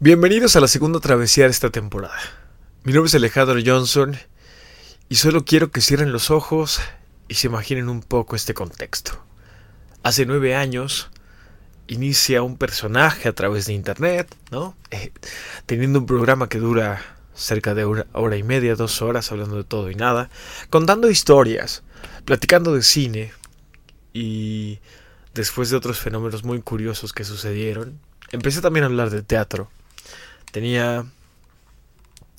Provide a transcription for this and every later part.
Bienvenidos a la segunda travesía de esta temporada. Mi nombre es Alejandro Johnson y solo quiero que cierren los ojos y se imaginen un poco este contexto. Hace nueve años inicia un personaje a través de internet, ¿no? Eh, teniendo un programa que dura cerca de una hora y media, dos horas, hablando de todo y nada, contando historias, platicando de cine y después de otros fenómenos muy curiosos que sucedieron, empecé también a hablar de teatro tenía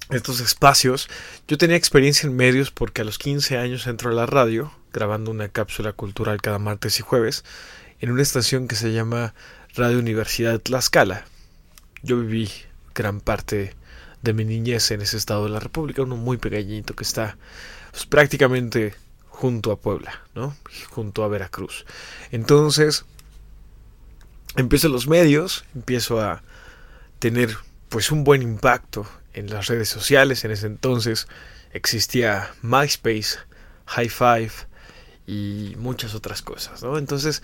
estos espacios. Yo tenía experiencia en medios porque a los 15 años entro a la radio, grabando una cápsula cultural cada martes y jueves, en una estación que se llama Radio Universidad de Tlaxcala. Yo viví gran parte de mi niñez en ese estado de la República, uno muy pequeñito que está pues, prácticamente junto a Puebla, ¿no? Junto a Veracruz. Entonces, empiezo los medios, empiezo a tener pues un buen impacto en las redes sociales. En ese entonces existía MySpace, High Five y muchas otras cosas, ¿no? Entonces,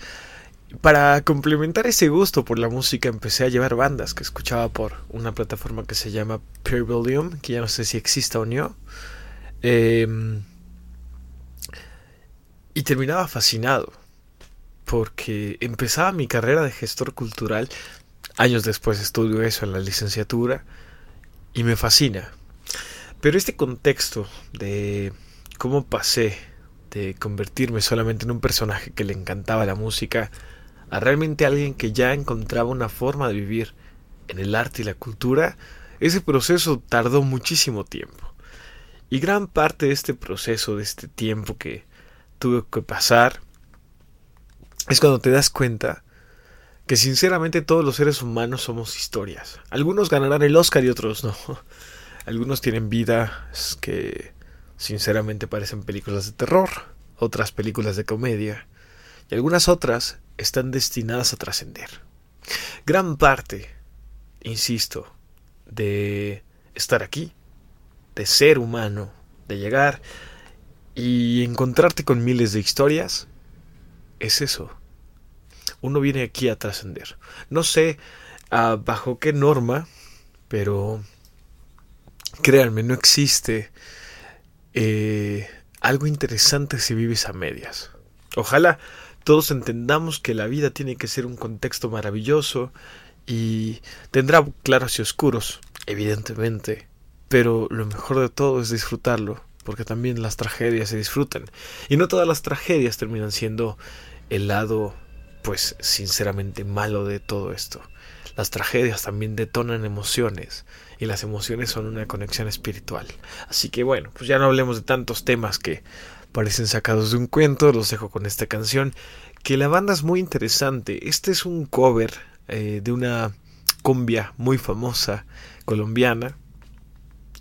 para complementar ese gusto por la música, empecé a llevar bandas que escuchaba por una plataforma que se llama Pure Volume, que ya no sé si exista o no. Em, y terminaba fascinado, porque empezaba mi carrera de gestor cultural Años después estudio eso en la licenciatura y me fascina. Pero este contexto de cómo pasé de convertirme solamente en un personaje que le encantaba la música a realmente alguien que ya encontraba una forma de vivir en el arte y la cultura, ese proceso tardó muchísimo tiempo. Y gran parte de este proceso, de este tiempo que tuve que pasar, es cuando te das cuenta que sinceramente todos los seres humanos somos historias. Algunos ganarán el Oscar y otros no. Algunos tienen vidas que sinceramente parecen películas de terror, otras películas de comedia, y algunas otras están destinadas a trascender. Gran parte, insisto, de estar aquí, de ser humano, de llegar y encontrarte con miles de historias, es eso uno viene aquí a trascender. No sé ah, bajo qué norma, pero créanme, no existe eh, algo interesante si vives a medias. Ojalá todos entendamos que la vida tiene que ser un contexto maravilloso y tendrá claros y oscuros, evidentemente, pero lo mejor de todo es disfrutarlo, porque también las tragedias se disfrutan. Y no todas las tragedias terminan siendo el lado pues sinceramente malo de todo esto. Las tragedias también detonan emociones y las emociones son una conexión espiritual. Así que bueno, pues ya no hablemos de tantos temas que parecen sacados de un cuento, los dejo con esta canción, que la banda es muy interesante. Este es un cover eh, de una cumbia muy famosa colombiana,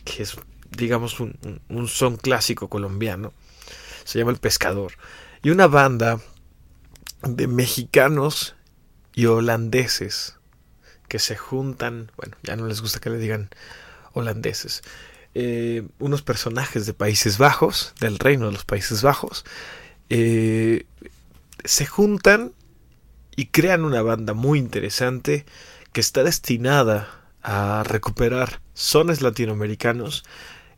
que es digamos un, un son clásico colombiano, se llama El Pescador, y una banda de mexicanos y holandeses que se juntan, bueno, ya no les gusta que le digan holandeses, eh, unos personajes de Países Bajos, del reino de los Países Bajos, eh, se juntan y crean una banda muy interesante que está destinada a recuperar sones latinoamericanos.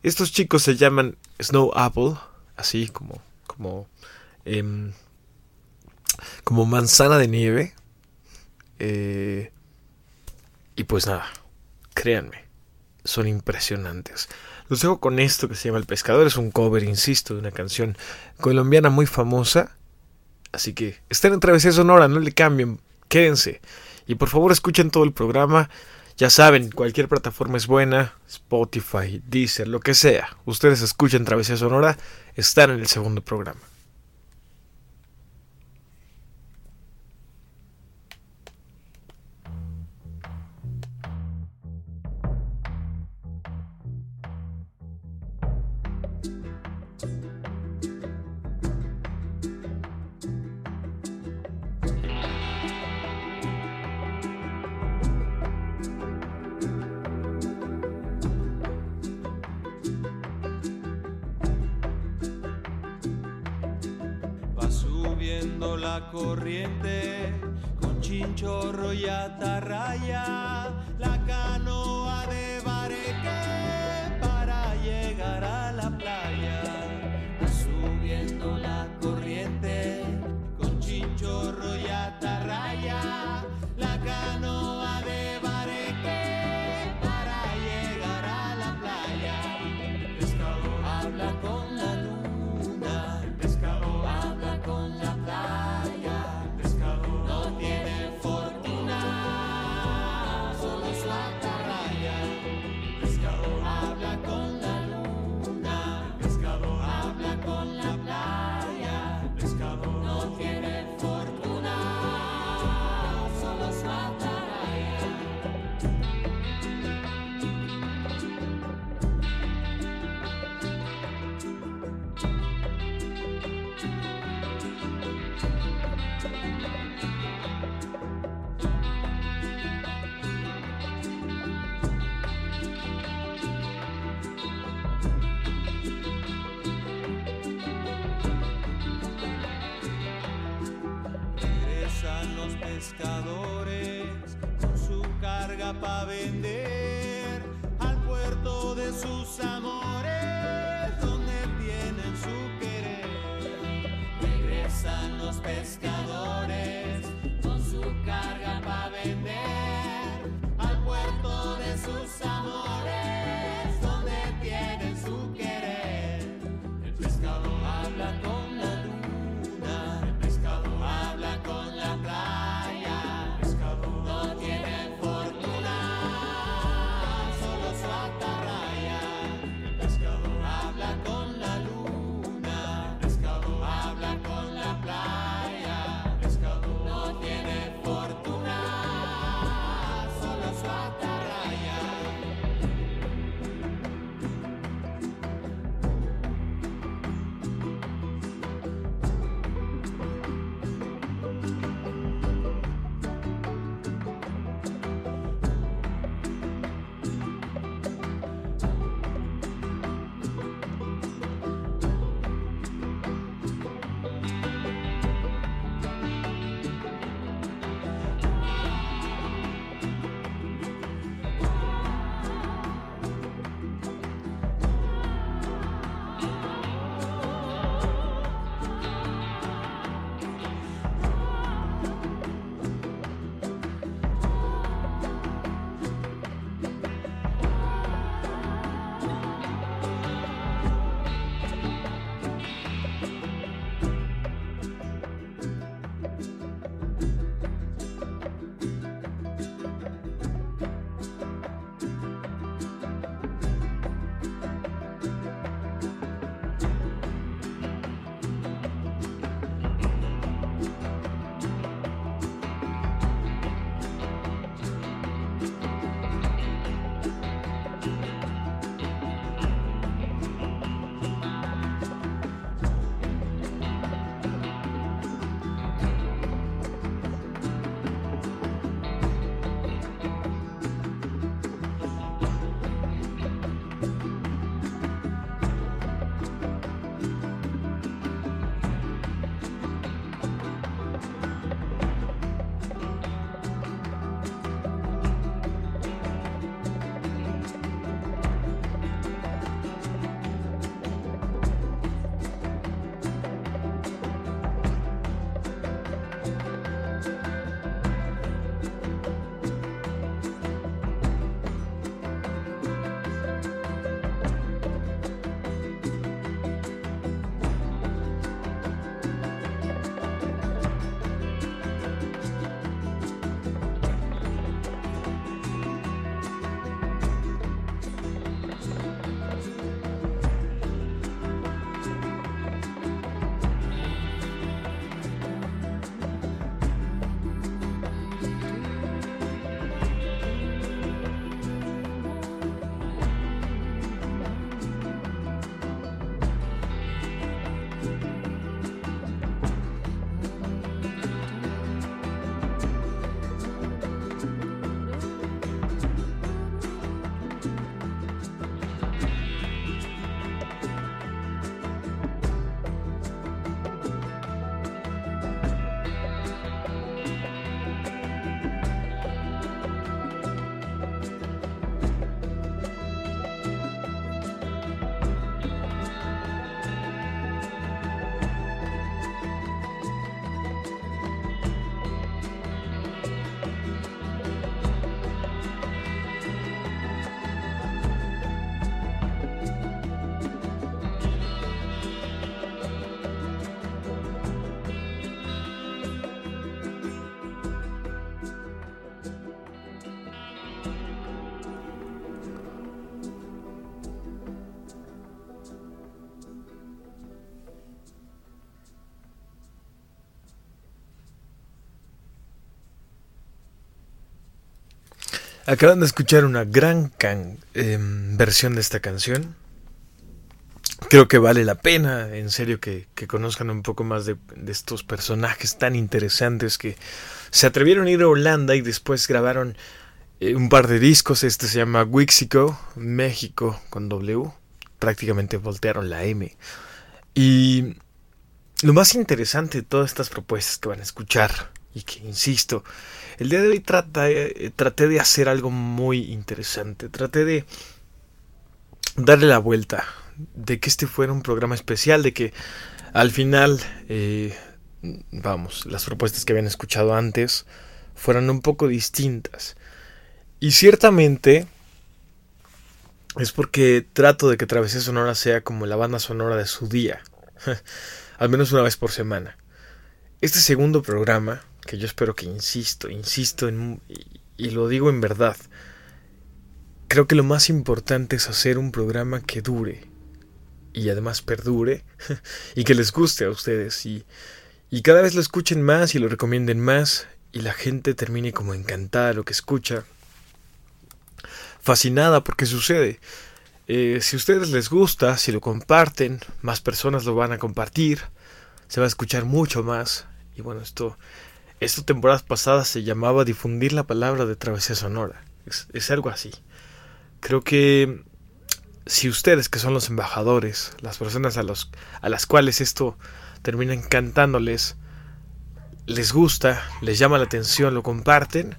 Estos chicos se llaman Snow Apple, así como, como em, como manzana de nieve. Eh, y pues nada, créanme, son impresionantes. Los dejo con esto que se llama El Pescador. Es un cover, insisto, de una canción colombiana muy famosa. Así que estén en Travesía Sonora, no le cambien, quédense. Y por favor escuchen todo el programa. Ya saben, cualquier plataforma es buena, Spotify, Deezer, lo que sea. Ustedes escuchen Travesía Sonora, están en el segundo programa. Corriente con chinchorro y atarraya, Acaban de escuchar una gran can- em, versión de esta canción. Creo que vale la pena, en serio, que, conozcan un poco más de, de estos personajes tan interesantes que se atrevieron a ir a Holanda y después grabaron eh, un par de discos. Este se llama Wixico, México con W. Prácticamente voltearon la M. Y lo más interesante de todas estas propuestas que van a escuchar y que, insisto, el día de hoy eh, traté de hacer algo muy interesante. Traté de darle la vuelta, de que este fuera un programa especial, de que al final, eh, vamos, las propuestas que habían escuchado antes fueran un poco distintas. Y ciertamente es porque trato de que Travesía Sonora sea como la banda sonora de su día, al menos una vez por semana. Este segundo programa, que yo espero que insisto, insisto en, y lo digo en verdad, creo que lo más importante es hacer un programa que dure y además perdure y que les guste a ustedes y, y cada vez lo escuchen más y lo recomienden más y la gente termine como encantada lo que escucha fascinada porque sucede. Eh, si a ustedes les gusta, si lo comparten, más personas lo van a compartir, se va a escuchar mucho más. Y bueno, esto, esto temporadas pasadas se llamaba difundir la palabra de travesía sonora. Es, algo así. Creo que si ustedes, que son los embajadores, las personas a, los, a las cuales esto termina encantándoles, les gusta, les llama la atención, lo comparten,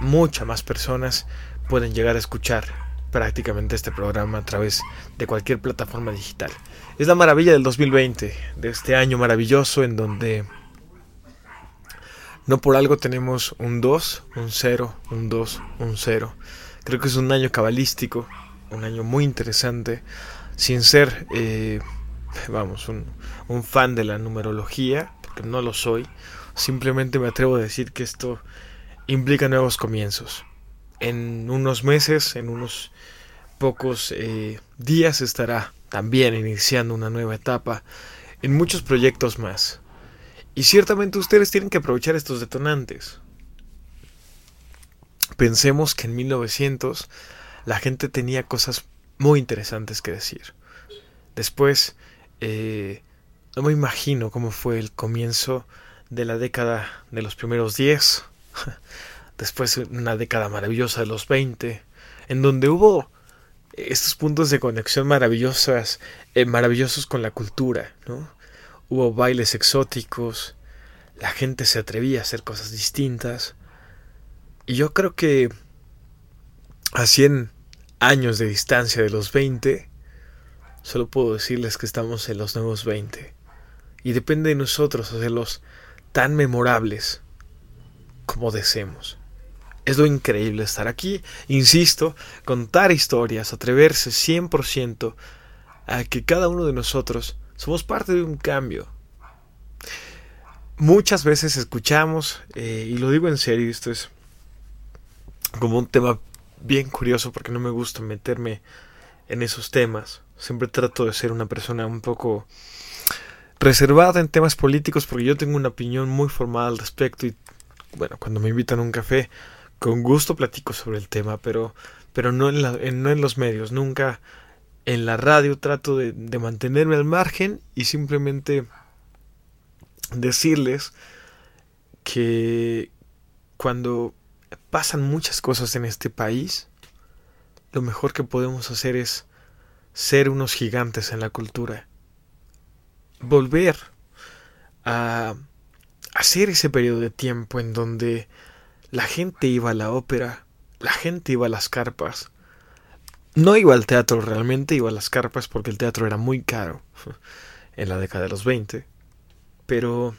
muchas más personas pueden llegar a escuchar prácticamente este programa a través de cualquier plataforma digital. Es la maravilla del 2020, de este año maravilloso en donde no por algo tenemos un 2, un 0, un 2, un 0. Creo que es un año cabalístico, un año muy interesante, sin ser, eh, vamos, un, fan de la numerología, porque no lo soy. Simplemente me atrevo a decir que esto implica nuevos comienzos en unos meses, en unos pocos eh, días estará también iniciando una nueva etapa en muchos proyectos más. Y ciertamente ustedes tienen que aprovechar estos detonantes. Pensemos que en 1900 la gente tenía cosas muy interesantes que decir. Después, eh, no me imagino cómo fue el comienzo de la década de los primeros 10. después una década maravillosa de los 20, en donde hubo estos puntos de conexión maravillosas, eh, maravillosos con la cultura, ¿no? Hubo bailes exóticos, la gente se atrevía a hacer cosas distintas. Y yo creo que a 100 años de distancia de los 20, solo puedo decirles que estamos en los nuevos 20. Y depende de nosotros hacerlos tan memorables como deseemos. Es lo increíble estar aquí, insisto, contar historias, atreverse 100% a que cada uno de nosotros somos parte de un cambio. Muchas veces escuchamos, eh, y lo digo en serio, esto es como un tema bien curioso porque no me gusta meterme en esos temas. Siempre trato de ser una persona un poco reservada en temas políticos porque yo tengo una opinión muy formada al respecto y bueno, cuando me invitan a un café con gusto platico sobre el tema, pero, pero no, en la, no en los medios, nunca en la radio trato de, mantenerme al margen y simplemente decirles que cuando pasan muchas cosas en este país, lo mejor que podemos hacer es ser unos gigantes en la cultura. Volver a hacer ese periodo de tiempo en donde la gente iba a la ópera, la gente iba a las carpas. No iba al teatro realmente, iba a las carpas porque el teatro era muy caro en la década de los 20. Pero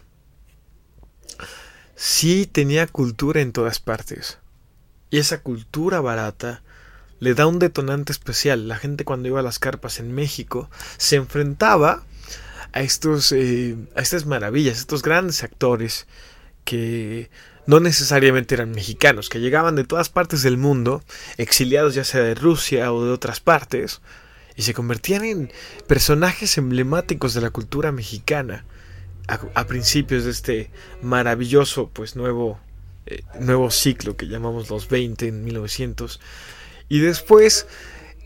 sí tenía cultura en todas partes. Y esa cultura barata le da un detonante especial. La gente cuando iba a las carpas en México se enfrentaba a estos eh, a estas maravillas, estos grandes actores que no necesariamente eran mexicanos, que llegaban de todas partes del mundo, exiliados ya sea de Rusia o de otras partes, y se convertían en personajes emblemáticos de la cultura mexicana a, principios de este maravilloso pues nuevo eh, nuevo ciclo que llamamos los 20 en 1900 y después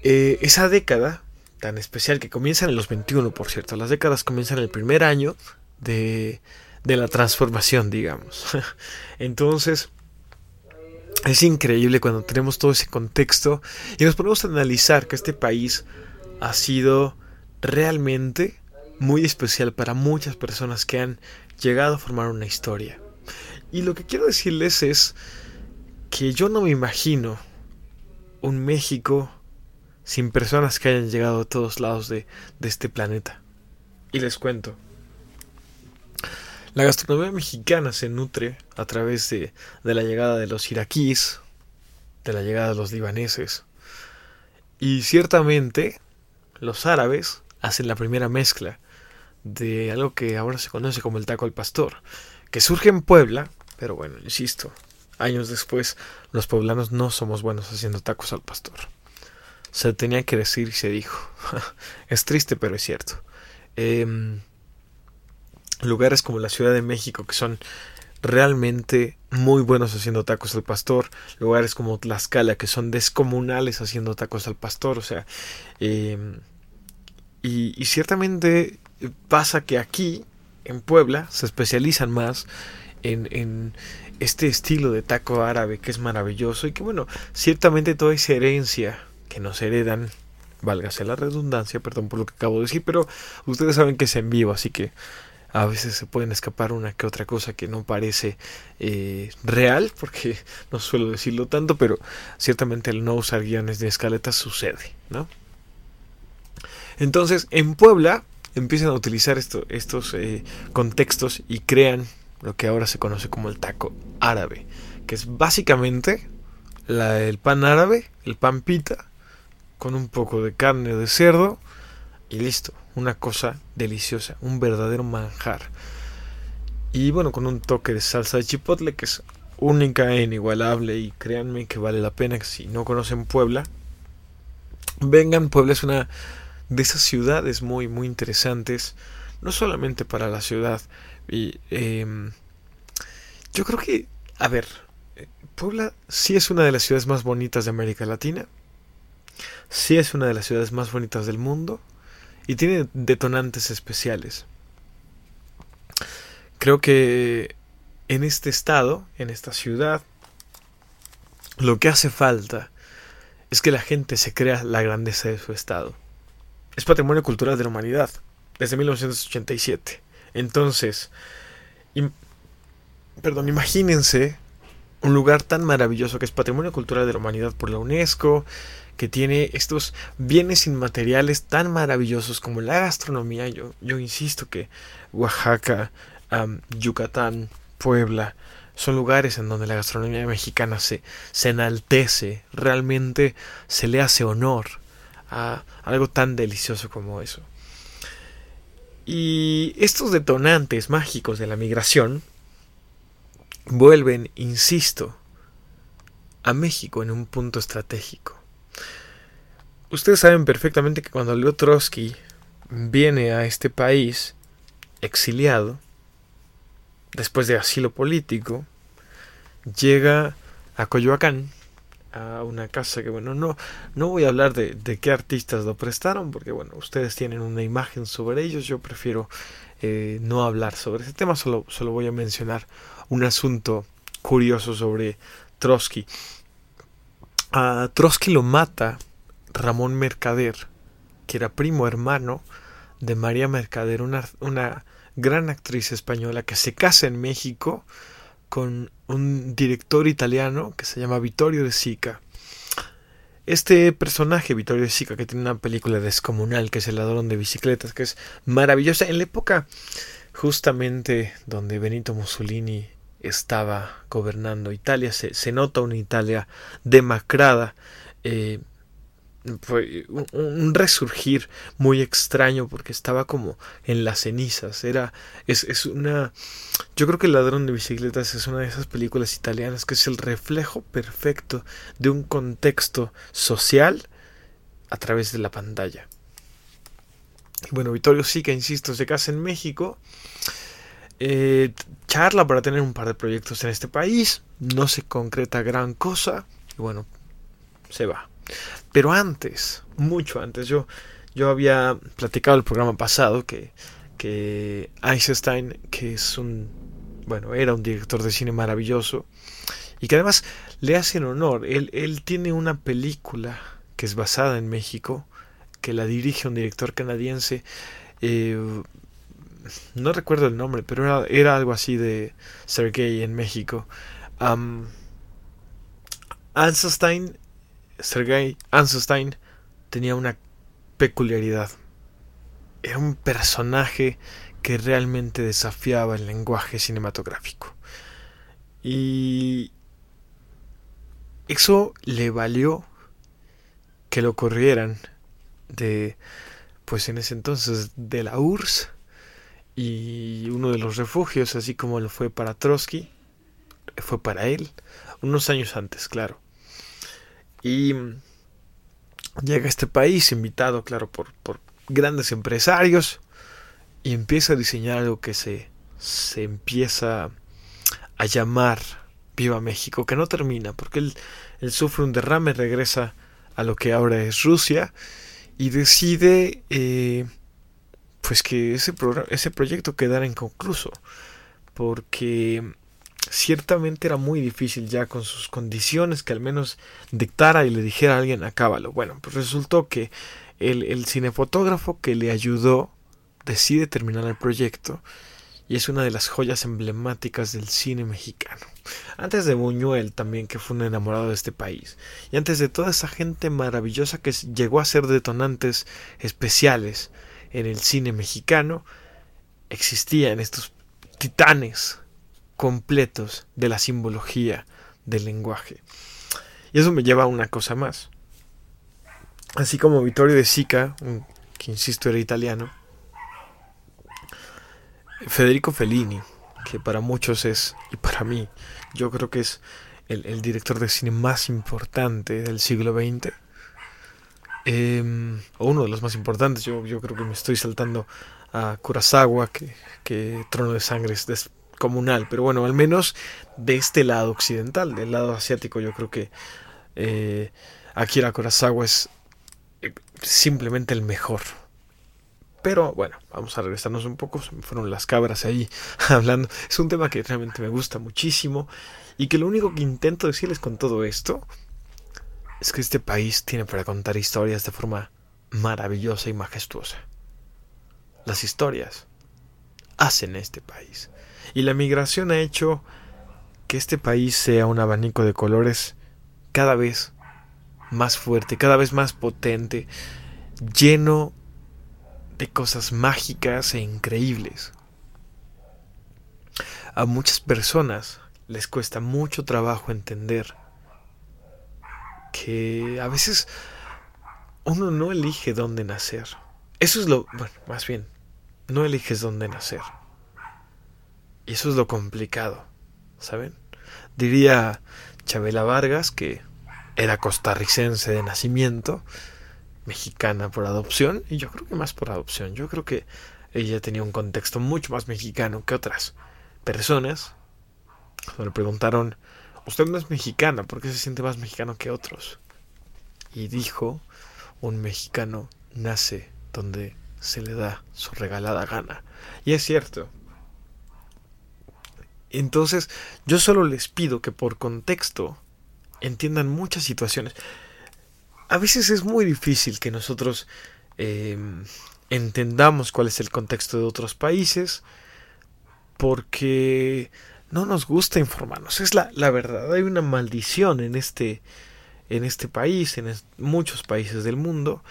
eh, esa década tan especial que comienza en los 21 por cierto las décadas comienzan el primer año de de la transformación, digamos. Entonces, es increíble cuando tenemos todo ese contexto y nos ponemos a analizar que este país ha sido realmente muy especial para muchas personas que han llegado a formar una historia. Y lo que quiero decirles es que yo no me imagino un México sin personas que hayan llegado a todos lados de, de este planeta. Y les cuento. La gastronomía mexicana se nutre a través de, de, la llegada de los iraquíes, de la llegada de los libaneses. Y ciertamente los árabes hacen la primera mezcla de algo que ahora se conoce como el taco al pastor, que surge en Puebla, pero bueno, insisto, años después los poblanos no somos buenos haciendo tacos al pastor. Se tenía que decir y se dijo. es triste, pero es cierto. Eh, lugares como la Ciudad de México, que son realmente muy buenos haciendo tacos al pastor, lugares como Tlaxcala, que son descomunales haciendo tacos al pastor, o sea, y, y ciertamente pasa que aquí, en Puebla, se especializan más en, en, este estilo de taco árabe que es maravilloso y que bueno, ciertamente toda esa herencia que nos heredan, válgase la redundancia, perdón por lo que acabo de decir, pero ustedes saben que es en vivo, así que a veces se pueden escapar una que otra cosa que no parece eh, real, porque no suelo decirlo tanto, pero ciertamente el no usar guiones de escaletas sucede, ¿no? Entonces, en Puebla empiezan a utilizar esto, estos eh, contextos y crean lo que ahora se conoce como el taco árabe, que es básicamente el pan árabe, el pan pita, con un poco de carne de cerdo y listo, una cosa deliciosa, un verdadero manjar. Y bueno, con un toque de salsa de chipotle que es única e inigualable y créanme que vale la pena que si no conocen Puebla, vengan, Puebla es una de esas ciudades muy muy interesantes, no solamente para la ciudad, y eh, yo creo que, a ver, Puebla sí es una de las ciudades más bonitas de América Latina, sí es una de las ciudades más bonitas del mundo y tiene detonantes especiales. Creo que en este estado, en esta ciudad, lo que hace falta es que la gente se crea la grandeza de su estado. Es patrimonio cultural de la humanidad desde 1987. Entonces, perdón, imagínense un lugar tan maravilloso que es patrimonio cultural de la humanidad por la UNESCO, que tiene estos bienes inmateriales tan maravillosos como la gastronomía. Yo, yo insisto que Oaxaca, Yucatán, Puebla, son lugares en donde la gastronomía mexicana se, se enaltece, realmente se le hace honor a algo tan delicioso como eso. Y estos detonantes mágicos de la migración vuelven, insisto, a México en un punto estratégico. Ustedes saben perfectamente que cuando Leo Trotsky viene a este país exiliado, después de asilo político, llega a Coyoacán, a una casa que, bueno, no, no voy a hablar de, de, qué artistas lo prestaron, porque, bueno, ustedes tienen una imagen sobre ellos, yo prefiero eh, no hablar sobre ese tema, solo, solo voy a mencionar un asunto curioso sobre Trotsky. A Trotsky lo mata Ramón Mercader, que era primo hermano de María Mercader, una, una gran actriz española que se casa en México con un director italiano que se llama Vittorio De Sica. Este personaje, Vittorio Sica, que tiene una película descomunal, que es El ladrón de bicicletas, que es maravillosa, en la época justamente donde Benito Mussolini estaba gobernando Italia, se, se nota una Italia demacrada, eh, fue un, resurgir muy extraño porque estaba como en las cenizas. Era, es, es, una, yo creo que El ladrón de bicicletas es una de esas películas italianas que es el reflejo perfecto de un contexto social a través de la pantalla. Y bueno, Vittorio que insisto, se casa en México. Eh, charla para tener un par de proyectos en este país. No se concreta gran cosa. Y bueno, se va. Pero antes, mucho antes, yo, yo había platicado el programa pasado que, que Einstein, que es un, bueno, era un director de cine maravilloso y que además le hacen honor. Él, él tiene una película que es basada en México, que la dirige un director canadiense. Eh, no recuerdo el nombre, pero era, era algo así de Sergei en México. Einstein, Sergei Einstein tenía una peculiaridad. Era un personaje que realmente desafiaba el lenguaje cinematográfico. Y eso le valió que lo corrieran de, pues en ese entonces, de la URSS y uno de los refugios, así como lo fue para Trotsky, fue para él, unos años antes, claro. Y llega a este país invitado, claro, por, por grandes empresarios y empieza a diseñar algo que se, se empieza a llamar Viva México, que no termina, porque él, sufre un derrame, regresa a lo que ahora es Rusia y decide eh, pues que ese, ese proyecto quedara inconcluso, porque ciertamente era muy difícil ya con sus condiciones que al menos dictara y le dijera a alguien acábalo. Bueno, pues resultó que el, el cinefotógrafo que le ayudó decide terminar el proyecto y es una de las joyas emblemáticas del cine mexicano. Antes de Buñuel también, que fue un enamorado de este país, y antes de toda esa gente maravillosa que llegó a ser detonantes especiales en el cine mexicano, existían estos titanes completos de la simbología del lenguaje. Y eso me lleva a una cosa más. Así como Vittorio de Sica, que insisto era italiano, Federico Fellini, que para muchos es, y para mí, yo creo que es el, director de cine más importante del siglo XX. Em, o uno de los más importantes, yo, yo creo que me estoy saltando a Kurosawa, que, que Trono de Sangre es descomunal, pero bueno, al menos de este lado occidental, del lado asiático, yo creo que eh, Akira Kurosawa es eh, simplemente el mejor. Pero bueno, vamos a regresarnos un poco. fueron las cabras ahí hablando. Es un tema que realmente me gusta muchísimo. Y que lo único que intento decirles con todo esto es que este país tiene para contar historias de forma maravillosa y majestuosa. Las historias hacen este país. Y la migración ha hecho que este país sea un abanico de colores cada vez más fuerte, cada vez más potente, lleno de cosas mágicas e increíbles. A muchas personas les cuesta mucho trabajo entender que a veces uno no elige dónde nacer. Eso es lo, bueno, más bien, no eliges dónde nacer. Y eso es lo complicado, ¿saben? Diría Chabela Vargas, que era costarricense de nacimiento, mexicana por adopción, y yo creo que más por adopción. Yo creo que ella tenía un contexto mucho más mexicano que otras personas. Cuando le preguntaron, usted no es mexicana, ¿por qué se siente más mexicano que otros? Y dijo, un mexicano nace donde se le da su regalada gana. Y es cierto. Entonces, yo solo les pido que por contexto entiendan muchas situaciones a veces es muy difícil que nosotros em, entendamos cuál es el contexto de otros países porque no nos gusta informarnos. Es la, la verdad, hay una maldición en este, en este país, en muchos países del mundo,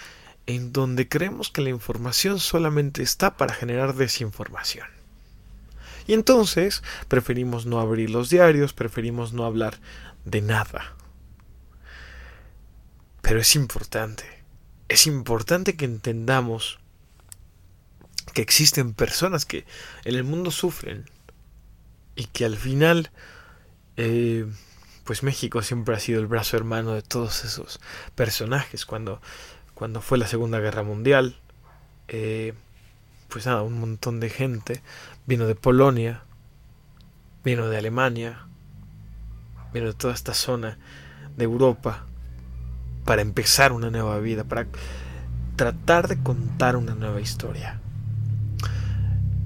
en donde creemos que la información solamente está para generar desinformación. Y entonces preferimos no abrir los diarios, preferimos no hablar de nada. Pero es importante. Es importante que entendamos que existen personas que en el mundo sufren y que al final eh, pues México siempre ha sido el brazo hermano de todos esos personajes cuando cuando fue la segunda guerra mundial eh, pues nada un montón de gente vino de Polonia vino de Alemania vino de toda esta zona de Europa para empezar una nueva vida, para tratar de contar una nueva historia.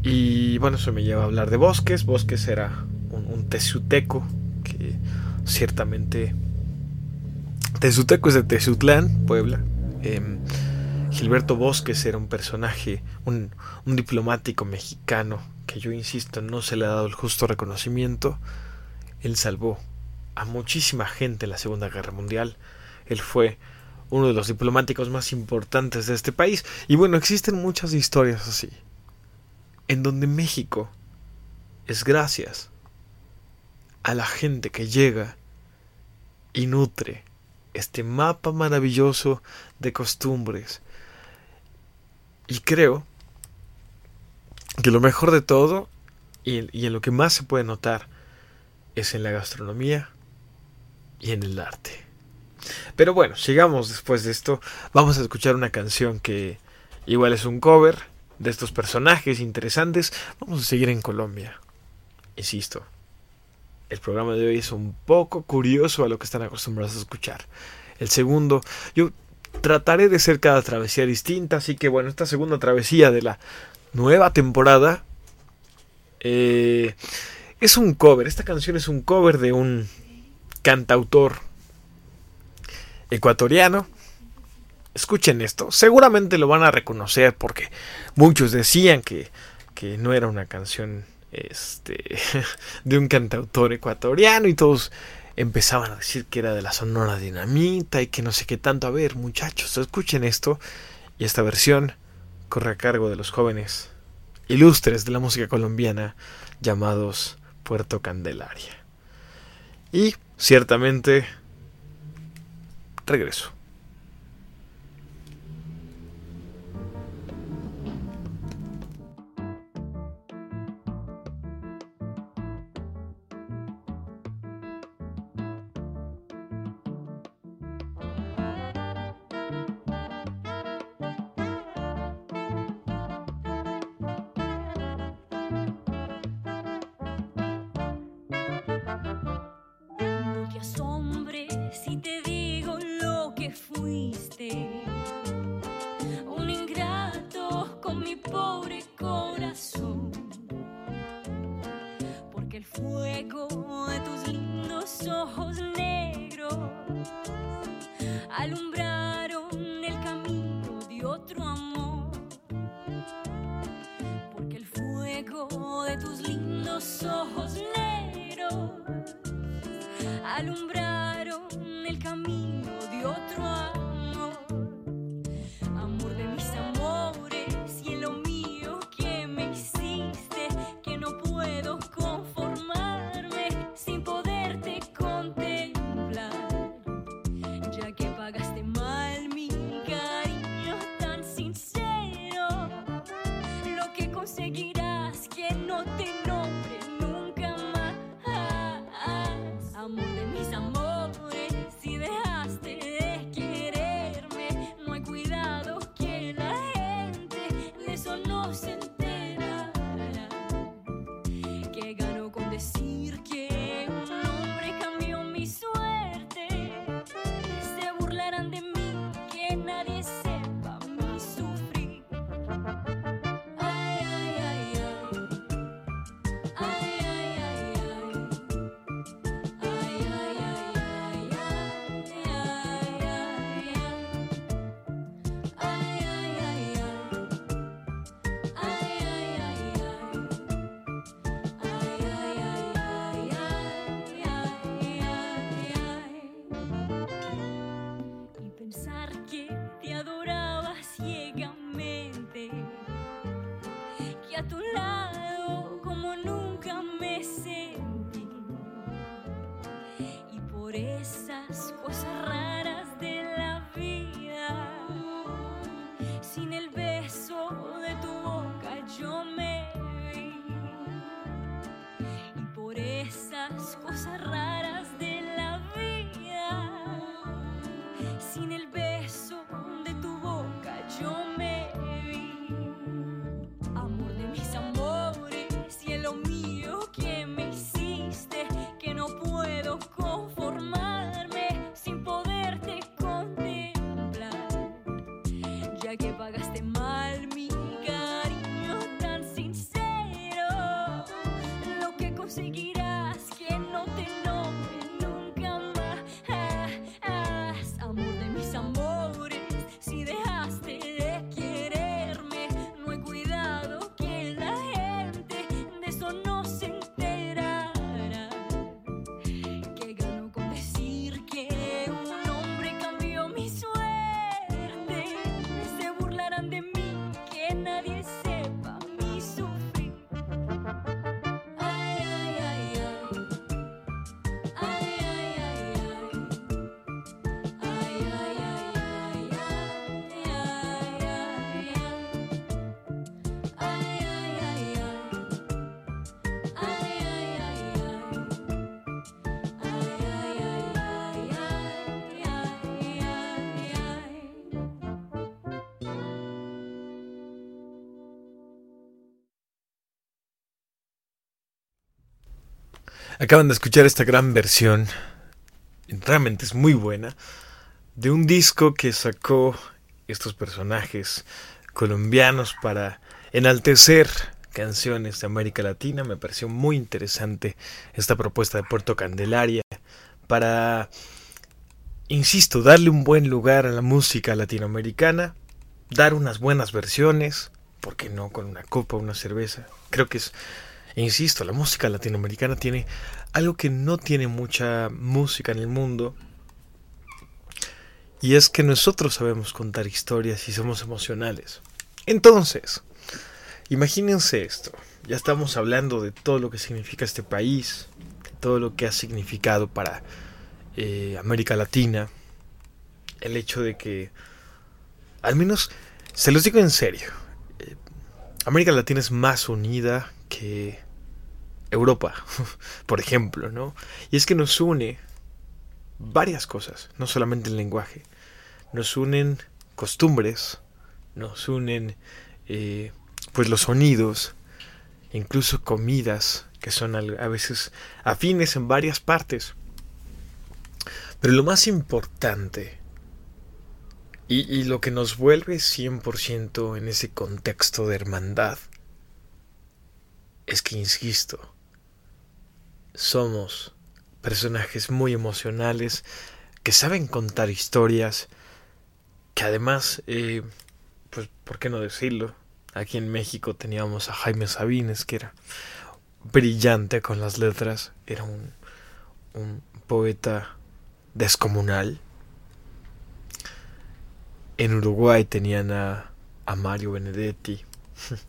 Y bueno, eso me lleva a hablar de Bosques. Bosques era un, un que ciertamente... Tezuteco es de Tezutlán, Puebla. Em, Gilberto Bosques era un personaje, un diplomático mexicano que yo insisto no se le ha dado el justo reconocimiento. Él salvó a muchísima gente en la Segunda Guerra Mundial. Él fue uno de los diplomáticos más importantes de este país. Y bueno, existen muchas historias así, en donde México es gracias a la gente que llega y nutre este mapa maravilloso de costumbres. Y creo que lo mejor de todo, y, en lo que más se puede notar, es en la gastronomía y en el arte. Pero bueno, sigamos después de esto. Vamos a escuchar una canción que igual es un cover de estos personajes interesantes. Vamos a seguir en Colombia. Insisto, el programa de hoy es un poco curioso a lo que están acostumbrados a escuchar. El segundo, yo trataré de ser cada travesía distinta, así que bueno, esta segunda travesía de la nueva temporada eh, es un cover. Esta canción es un cover de un cantautor ecuatoriano. Escuchen esto, seguramente lo van a reconocer porque muchos decían que, que no era una canción este, de un cantautor ecuatoriano y todos empezaban a decir que era de la Sonora Dinamita y que no sé qué tanto. A ver, muchachos, escuchen esto y esta versión corre a cargo de los jóvenes ilustres de la música colombiana llamados Puerto Candelaria. Y ciertamente regreso. De tus lindos ojos negros alumbraron que pagaste Acaban de escuchar esta gran versión, realmente es muy buena, de un disco que sacó estos personajes colombianos para enaltecer canciones de América Latina. Me pareció muy interesante esta propuesta de Puerto Candelaria para, insisto, darle un buen lugar a la música latinoamericana, dar unas buenas versiones, ¿por qué no? Con una copa, una cerveza. Creo que es e insisto, la música latinoamericana tiene algo que no tiene mucha música en el mundo. Y es que nosotros sabemos contar historias y somos emocionales. Entonces, imagínense esto. Ya estamos hablando de todo lo que significa este país, todo lo que ha significado para eh, América Latina. El hecho de que, al menos, se los digo en serio, eh, América Latina es más unida que Europa, por ejemplo, ¿no? Y es que nos une varias cosas, no solamente el lenguaje. Nos unen costumbres, nos unen eh, pues los sonidos, incluso comidas que son a veces afines en varias partes. Pero lo más importante y, y lo que nos vuelve 100% en ese contexto de hermandad es que, insisto, somos personajes muy emocionales que saben contar historias, que además, eh, pues, ¿por qué no decirlo? Aquí en México teníamos a Jaime Sabines, que era brillante con las letras, era un, un poeta descomunal. En Uruguay tenían a, a Mario Benedetti,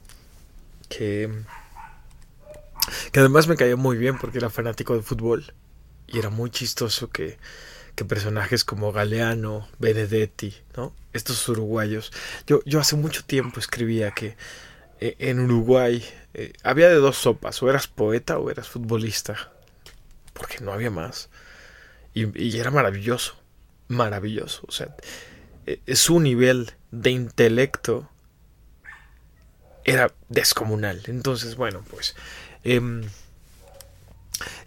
que que además me cayó muy bien porque era fanático de fútbol. Y era muy chistoso que, que personajes como Galeano, Benedetti, ¿no? Estos uruguayos. Yo, yo hace mucho tiempo escribía que eh, en Uruguay eh, había de dos sopas, o eras poeta o eras futbolista. Porque no había más. Y, era maravilloso, maravilloso. O sea, eh, su nivel de intelecto era descomunal. Entonces, bueno, pues Em,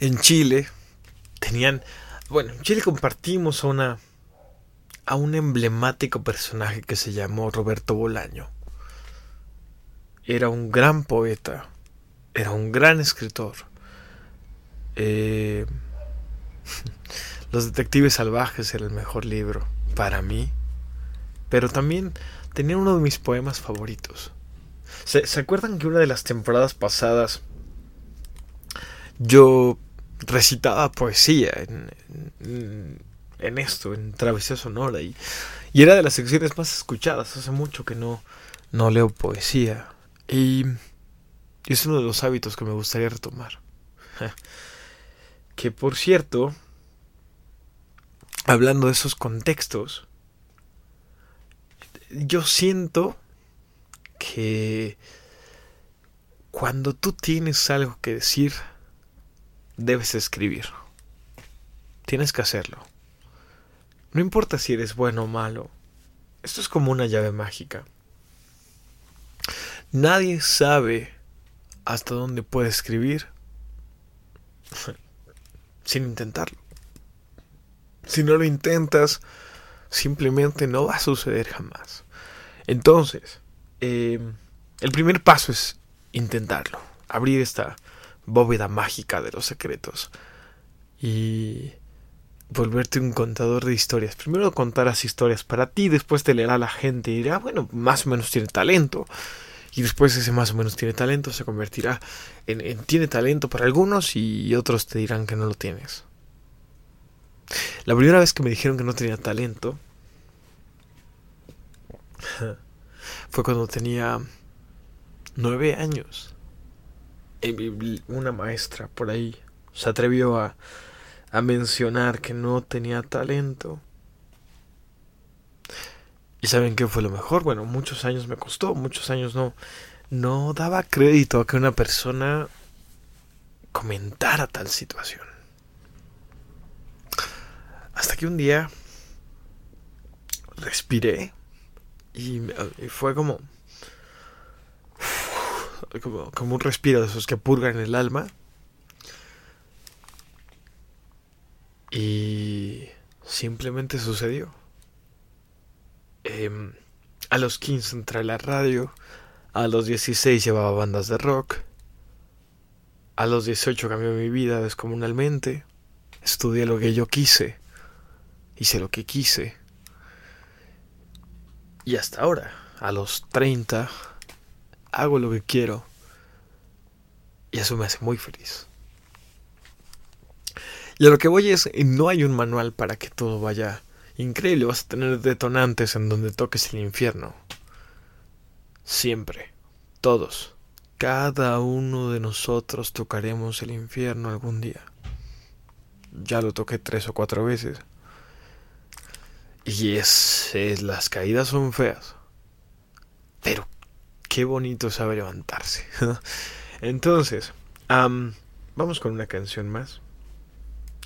en Chile tenían, bueno, en Chile compartimos a una a un emblemático personaje que se llamó Roberto Bolaño. Era un gran poeta, era un gran escritor. Eh, Los detectives salvajes era el mejor libro para mí, pero también tenía uno de mis poemas favoritos. ¿Se, ¿Se acuerdan que una de las temporadas pasadas yo recitaba poesía en, en, esto, en Travesía Sonora, y, y, era de las secciones más escuchadas. Hace mucho que no, no leo poesía. Y, es uno de los hábitos que me gustaría retomar. que por cierto, hablando de esos contextos, yo siento que cuando tú tienes algo que decir, debes escribir. Tienes que hacerlo. No importa si eres bueno o malo. Esto es como una llave mágica. Nadie sabe hasta dónde puede escribir sin intentarlo. Si no lo intentas, simplemente no va a suceder jamás. Entonces, eh, el primer paso es intentarlo. Abrir esta bóveda mágica de los secretos y volverte un contador de historias. Primero contarás historias para ti, después te leerá la gente y dirá, bueno, más o menos tiene talento. Y después ese más o menos tiene talento se convertirá en, en tiene talento para algunos y otros te dirán que no lo tienes. La primera vez que me dijeron que no tenía talento fue cuando tenía nueve años una maestra por ahí se atrevió a, a mencionar que no tenía talento. ¿Y saben qué fue lo mejor? Bueno, muchos años me costó, muchos años no, no daba crédito a que una persona comentara tal situación. Hasta que un día respiré y, y fue como, como, un respiro de esos que purgan el alma. Y simplemente sucedió. Em, a los 15 entré a la radio, a los 16 llevaba bandas de rock, a los 18 cambió mi vida descomunalmente, estudié lo que yo quise, hice lo que quise. Y hasta ahora, a los 30, hago lo que quiero. Y eso me hace muy feliz. Y a lo que voy es, no hay un manual para que todo vaya increíble. Vas a tener detonantes en donde toques el infierno. Siempre. Todos. Cada uno de nosotros tocaremos el infierno algún día. Ya lo toqué tres o cuatro veces. Y es, es las caídas son feas. Pero qué bonito sabe levantarse. Entonces, vamos con una canción más.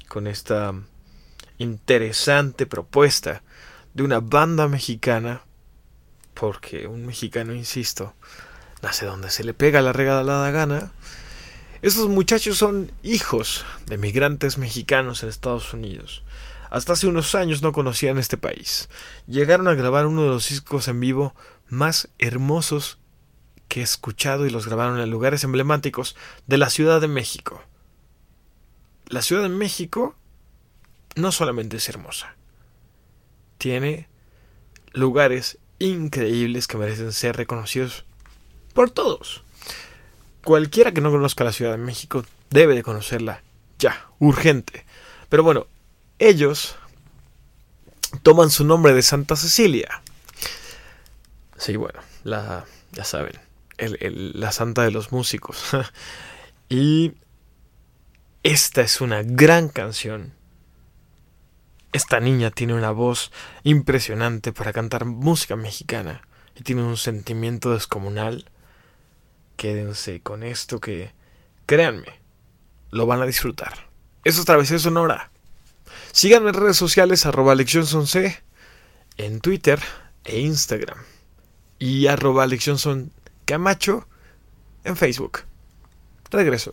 Con esta interesante propuesta de una banda mexicana. Porque un mexicano, insisto, nace donde se le pega la regalada gana. Estos muchachos son hijos de migrantes mexicanos en Estados Unidos. Hasta hace unos años no conocían este país. Llegaron a grabar uno de los discos en vivo más hermosos que he escuchado y los grabaron en lugares emblemáticos de la Ciudad de México. La Ciudad de México no solamente es hermosa, tiene lugares increíbles que merecen ser reconocidos por todos. Cualquiera que no conozca la Ciudad de México debe de conocerla ya, urgente. Pero bueno, ellos toman su nombre de Santa Cecilia. Sí, bueno, la, ya saben, la santa de los músicos. y esta es una gran canción. Esta niña tiene una voz impresionante para cantar música mexicana y tiene un sentimiento descomunal. Quédense con esto que, créanme, lo van a disfrutar. Eso es Travesía Sonora. Síganme en redes sociales arroba C en Twitter e Instagram y arroba Camacho en Facebook. Regreso.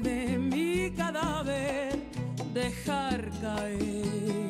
de mi cadáver dejar caer.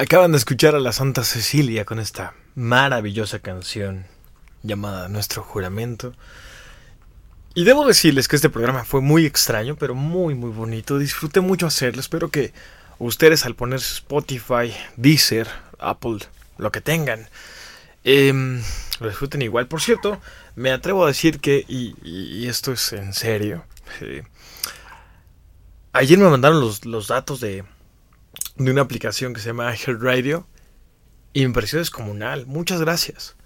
Acaban de escuchar a la Santa Cecilia con esta maravillosa canción llamada Nuestro Juramento. Y debo decirles que este programa fue muy extraño, pero muy muy bonito. Disfruté mucho hacerlo. Espero que ustedes al poner Spotify, Deezer, Apple, lo que tengan, em, lo disfruten igual. Por cierto, me atrevo a decir que, y, esto es en serio, eh, ayer me mandaron los, los datos de, de una aplicación que se llama Heart Radio y me pareció descomunal. Muchas gracias.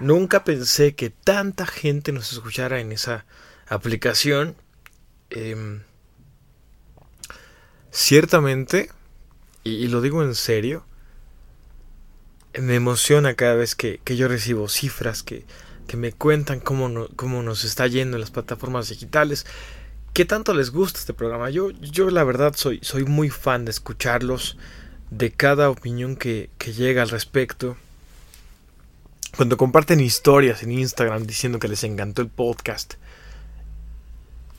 Nunca pensé que tanta gente nos escuchara en esa aplicación. Eh, ciertamente, y, y, lo digo en serio, me emociona cada vez que, que yo recibo cifras que, que me cuentan cómo, no, cómo, nos está yendo en las plataformas digitales. ¿Qué tanto les gusta este programa? Yo, yo la verdad soy, soy muy fan de escucharlos, de cada opinión que, que llega al respecto cuando comparten historias en Instagram diciendo que les encantó el podcast,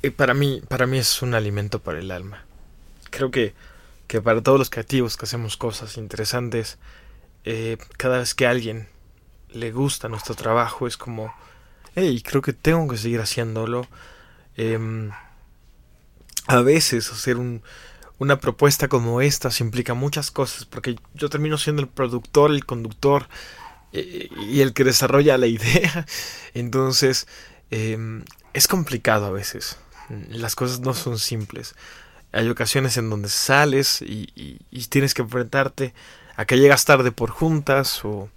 eh, para mí, para mí es un alimento para el alma. Creo que, que para todos los creativos que hacemos cosas interesantes, eh, cada vez que a alguien le gusta nuestro trabajo es como, hey, creo que tengo que seguir haciéndolo. Eh, a veces hacer un, una propuesta como esta implica muchas cosas, porque yo termino siendo el productor, el conductor, y el que desarrolla la idea. Entonces, eh, es complicado a veces. Las cosas no son simples. Hay ocasiones en donde sales y, y, y, tienes que enfrentarte a que llegas tarde por juntas o,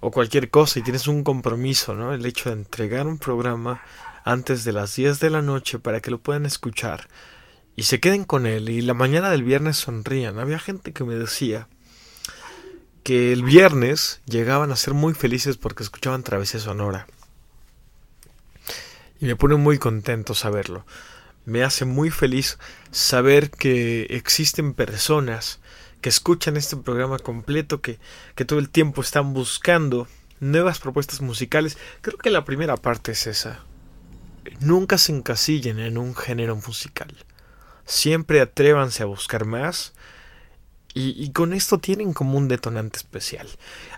o, cualquier cosa y tienes un compromiso, ¿no? El hecho de entregar un programa antes de las 10 de la noche para que lo puedan escuchar y se queden con él y la mañana del viernes sonrían. Había gente que me decía, que el viernes llegaban a ser muy felices porque escuchaban Travesía Sonora. Y me pone muy contento saberlo. Me hace muy feliz saber que existen personas que escuchan este programa completo, que, que todo el tiempo están buscando nuevas propuestas musicales. Creo que la primera parte es esa. Nunca se encasillen en un género musical. Siempre atrévanse a buscar más y, y, con esto tienen como un detonante especial.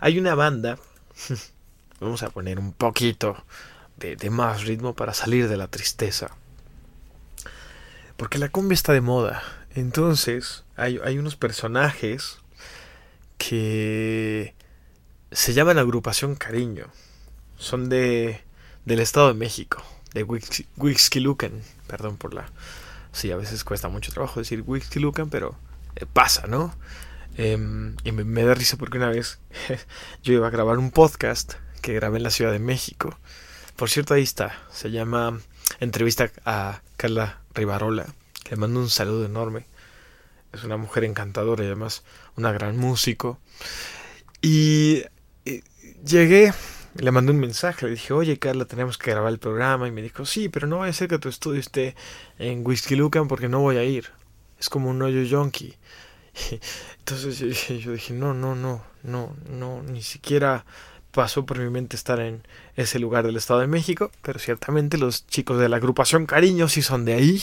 Hay una banda, vamos a poner un poquito de, más ritmo para salir de la tristeza. Porque la cumbia está de moda. Entonces hay, unos personajes que se llaman agrupación Cariño. Son de del Estado de México, de Wixquilucan. Perdón por la... Sí, a veces cuesta mucho trabajo decir Wixquilucan, pero eh, pasa, ¿no? Eh, y me, da risa porque una vez yo iba a grabar un podcast que grabé en la Ciudad de México. Por cierto, ahí está. Se llama Entrevista a Carla Rivarola. Le mando un saludo enorme. Es una mujer encantadora y además una gran músico. Y, y llegué, le mandé un mensaje, le dije, oye Carla, tenemos que grabar el programa. Y me dijo, sí, pero no vaya a ser que tu estudio esté en Whisky Lucan porque no voy a ir. Es como un hoyo yonki. Entonces yo dije, no, no, no, no, no, ni siquiera pasó por mi mente estar en ese lugar del Estado de México, pero ciertamente los chicos de la agrupación Cariño sí son de ahí.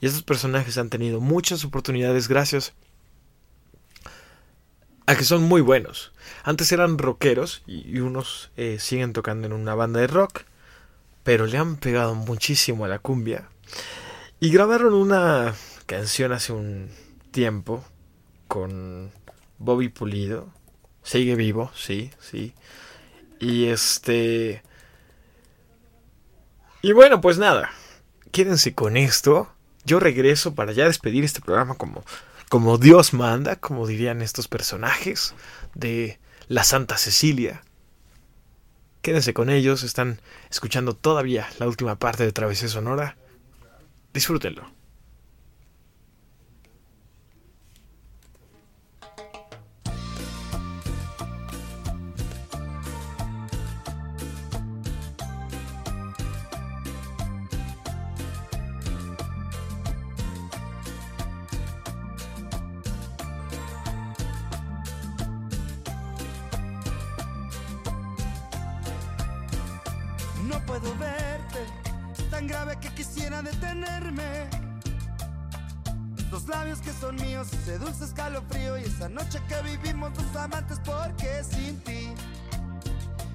Y estos personajes han tenido muchas oportunidades gracias que son muy buenos. Antes eran rockeros y unos eh, siguen tocando en una banda de rock, pero le han pegado muchísimo a la cumbia. Y grabaron una canción hace un tiempo con Bobby Pulido. Sigue vivo, sí, sí. Y este... Y bueno, pues nada. Quédense con esto. Yo regreso para ya despedir este programa como, como Dios manda, como dirían estos personajes de la Santa Cecilia. Quédense con ellos, están escuchando todavía la última parte de Travesía Sonora. Disfrútenlo. Detenerme. Estos labios que son míos, ese dulce escalofrío y esa noche que vivimos dos amantes porque sin ti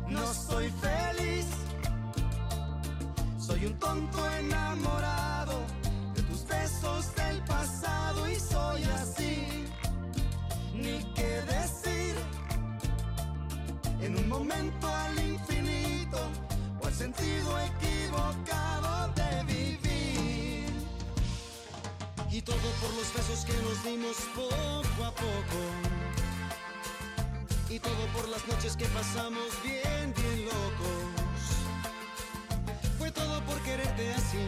no soy feliz. Soy un tonto enamorado de tus besos del pasado y soy así. Ni qué decir en un momento al infinito o al sentido equivocado todo por los besos que nos dimos poco a poco. Y todo por las noches que pasamos bien, bien locos. Fue todo por quererte así.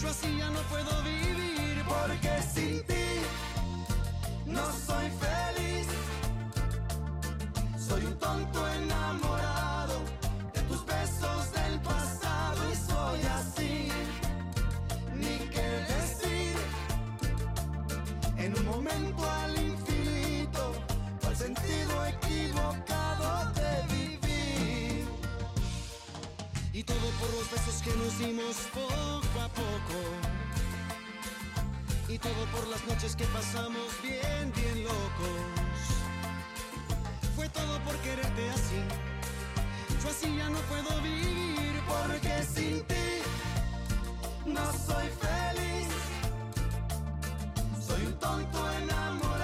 Yo así ya no puedo vivir porque sin ti no soy feliz. Soy un tonto enamorado al infinito al sentido equivocado de vivir. Y todo por los besos que nos dimos poco a poco. Y todo por las noches que pasamos bien, bien locos. Fue todo por quererte así. Yo así ya no puedo vivir porque sin ti no soy feliz. Tonto enamorado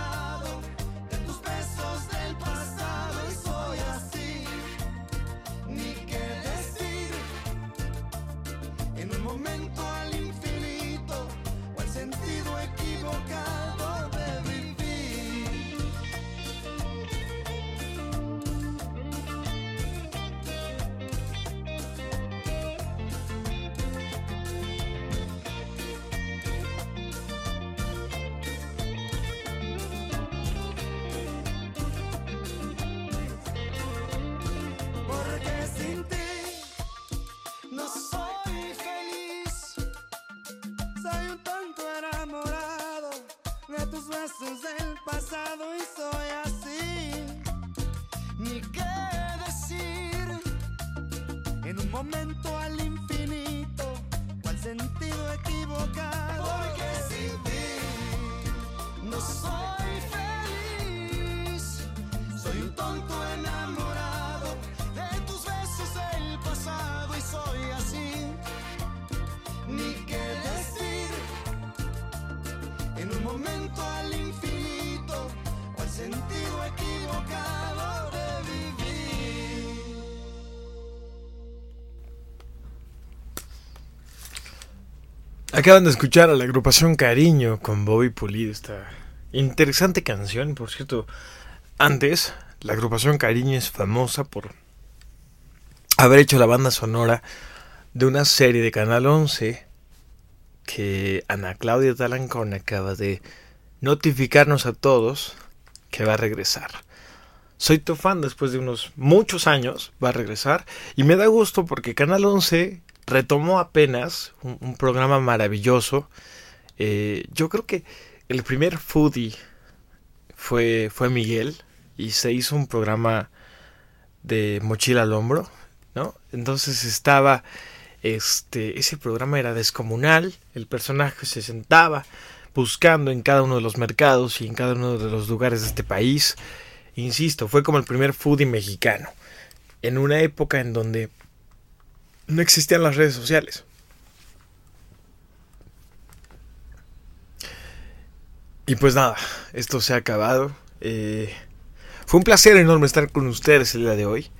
Acaban de escuchar a la agrupación Cariño con Bobby Pulido, esta interesante canción, por cierto. Antes, la agrupación Cariño es famosa por haber hecho la banda sonora de una serie de Canal 11 que Ana Claudia Talancón acaba de notificarnos a todos que va a regresar. Soy tu fan después de unos muchos años, va a regresar y me da gusto porque Canal 11 retomó apenas un, programa maravilloso. Eh, yo creo que el primer foodie fue, fue Miguel y se hizo un programa de mochila al hombro, ¿no? Entonces estaba, este, ese programa era descomunal, el personaje se sentaba buscando en cada uno de los mercados y en cada uno de los lugares de este país. Insisto, fue como el primer foodie mexicano, en una época en donde no existían las redes sociales. Y pues nada, esto se ha acabado. Eh, fue un placer enorme estar con ustedes el día de hoy.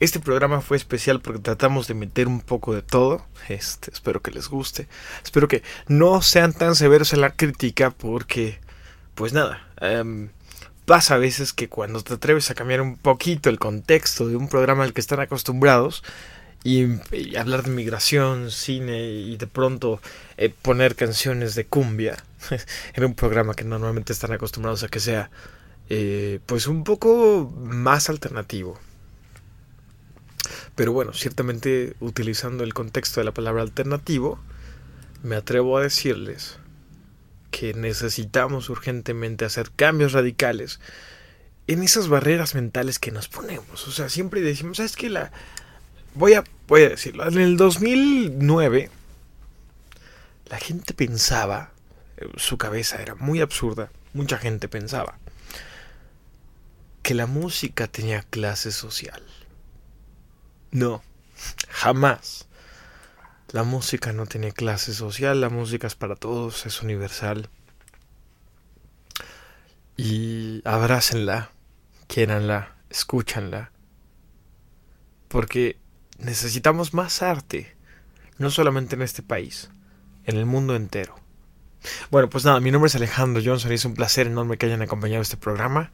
Este programa fue especial porque tratamos de meter un poco de todo. Este, espero que les guste. Espero que no sean tan severos en la crítica porque, pues nada, em, pasa a veces que cuando te atreves a cambiar un poquito el contexto de un programa al que están acostumbrados y, hablar de migración, cine y de pronto eh, poner canciones de cumbia en un programa que normalmente están acostumbrados a que sea eh, pues un poco más alternativo. Pero bueno, ciertamente utilizando el contexto de la palabra alternativo, me atrevo a decirles que necesitamos urgentemente hacer cambios radicales en esas barreras mentales que nos ponemos. O sea, siempre decimos, ¿sabes qué? La... Voy, a, voy a decirlo. En el 2009, la gente pensaba, eh, su cabeza era muy absurda, mucha gente pensaba que la música tenía clase social. No, jamás. La música no tiene clase social, la música es para todos, es universal. Y abrácenla, quiéranla, escúchanla. Porque necesitamos más arte, no solamente en este país, en el mundo entero. Bueno, pues nada, mi nombre es Alejandro Johnson y es un placer enorme que hayan acompañado este programa.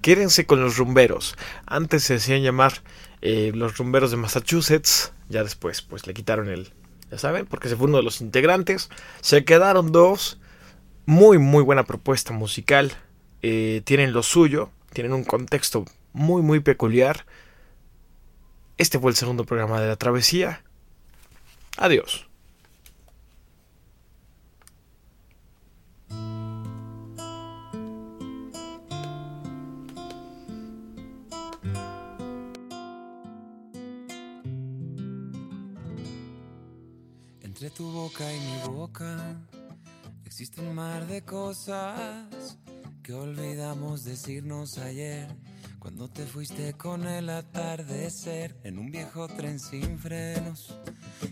Quédense con los rumberos. Antes se hacían llamar eh, los rumberos de Massachusetts. Ya después, pues le quitaron el. Ya saben, porque se fue uno de los integrantes. Se quedaron dos. Muy, muy buena propuesta musical. Eh, tienen lo suyo. Tienen un contexto muy, muy peculiar. Este fue el segundo programa de la travesía. Adiós. Entre tu boca y mi boca existe un mar de cosas que olvidamos decirnos ayer. Cuando te fuiste con el atardecer en un viejo tren sin frenos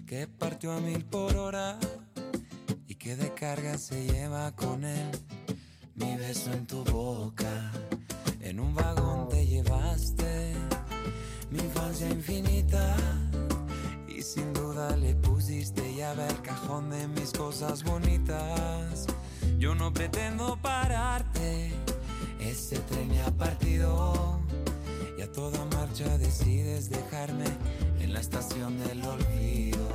que partió a mil por hora y que de carga se lleva con él mi beso en tu boca. En un vagón te llevaste mi infancia infinita y sin duda le pusiste llave al cajón de mis cosas bonitas. Yo no pretendo pararte, ese tren ya ha partido toda marcha decides dejarme en la estación del olvido.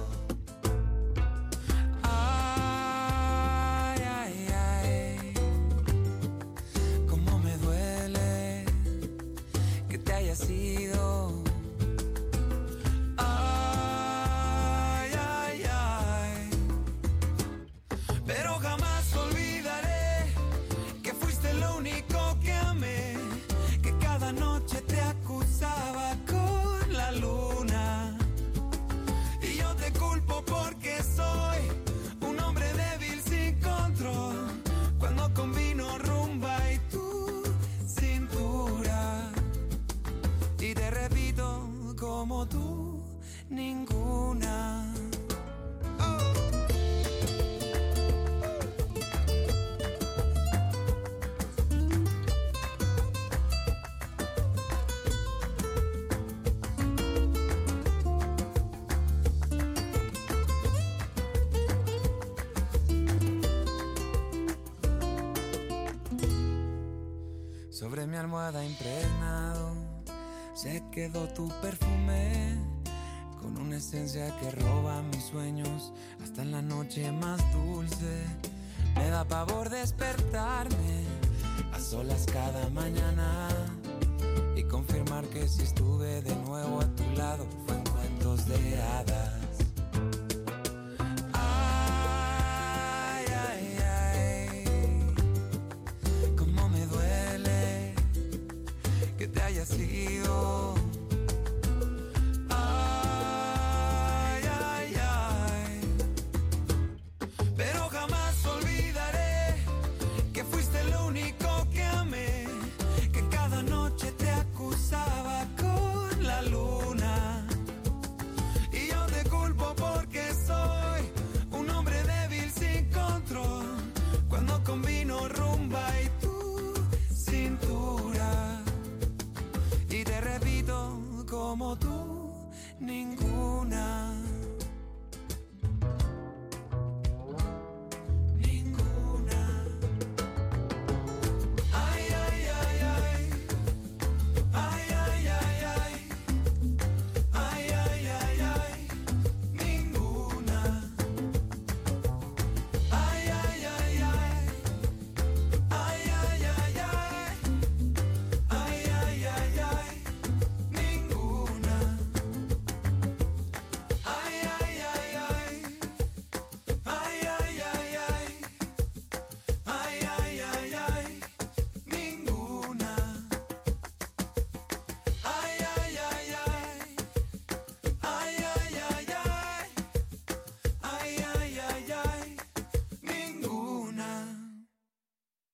Tu perfume con una esencia que roba mis sueños hasta en la noche más dulce. Me da pavor despertarme a solas cada mañana y confirmar que si estuve de nuevo a tu lado fue en cuentos de hadas. Ay, ay, ay, cómo me duele que te hayas ido.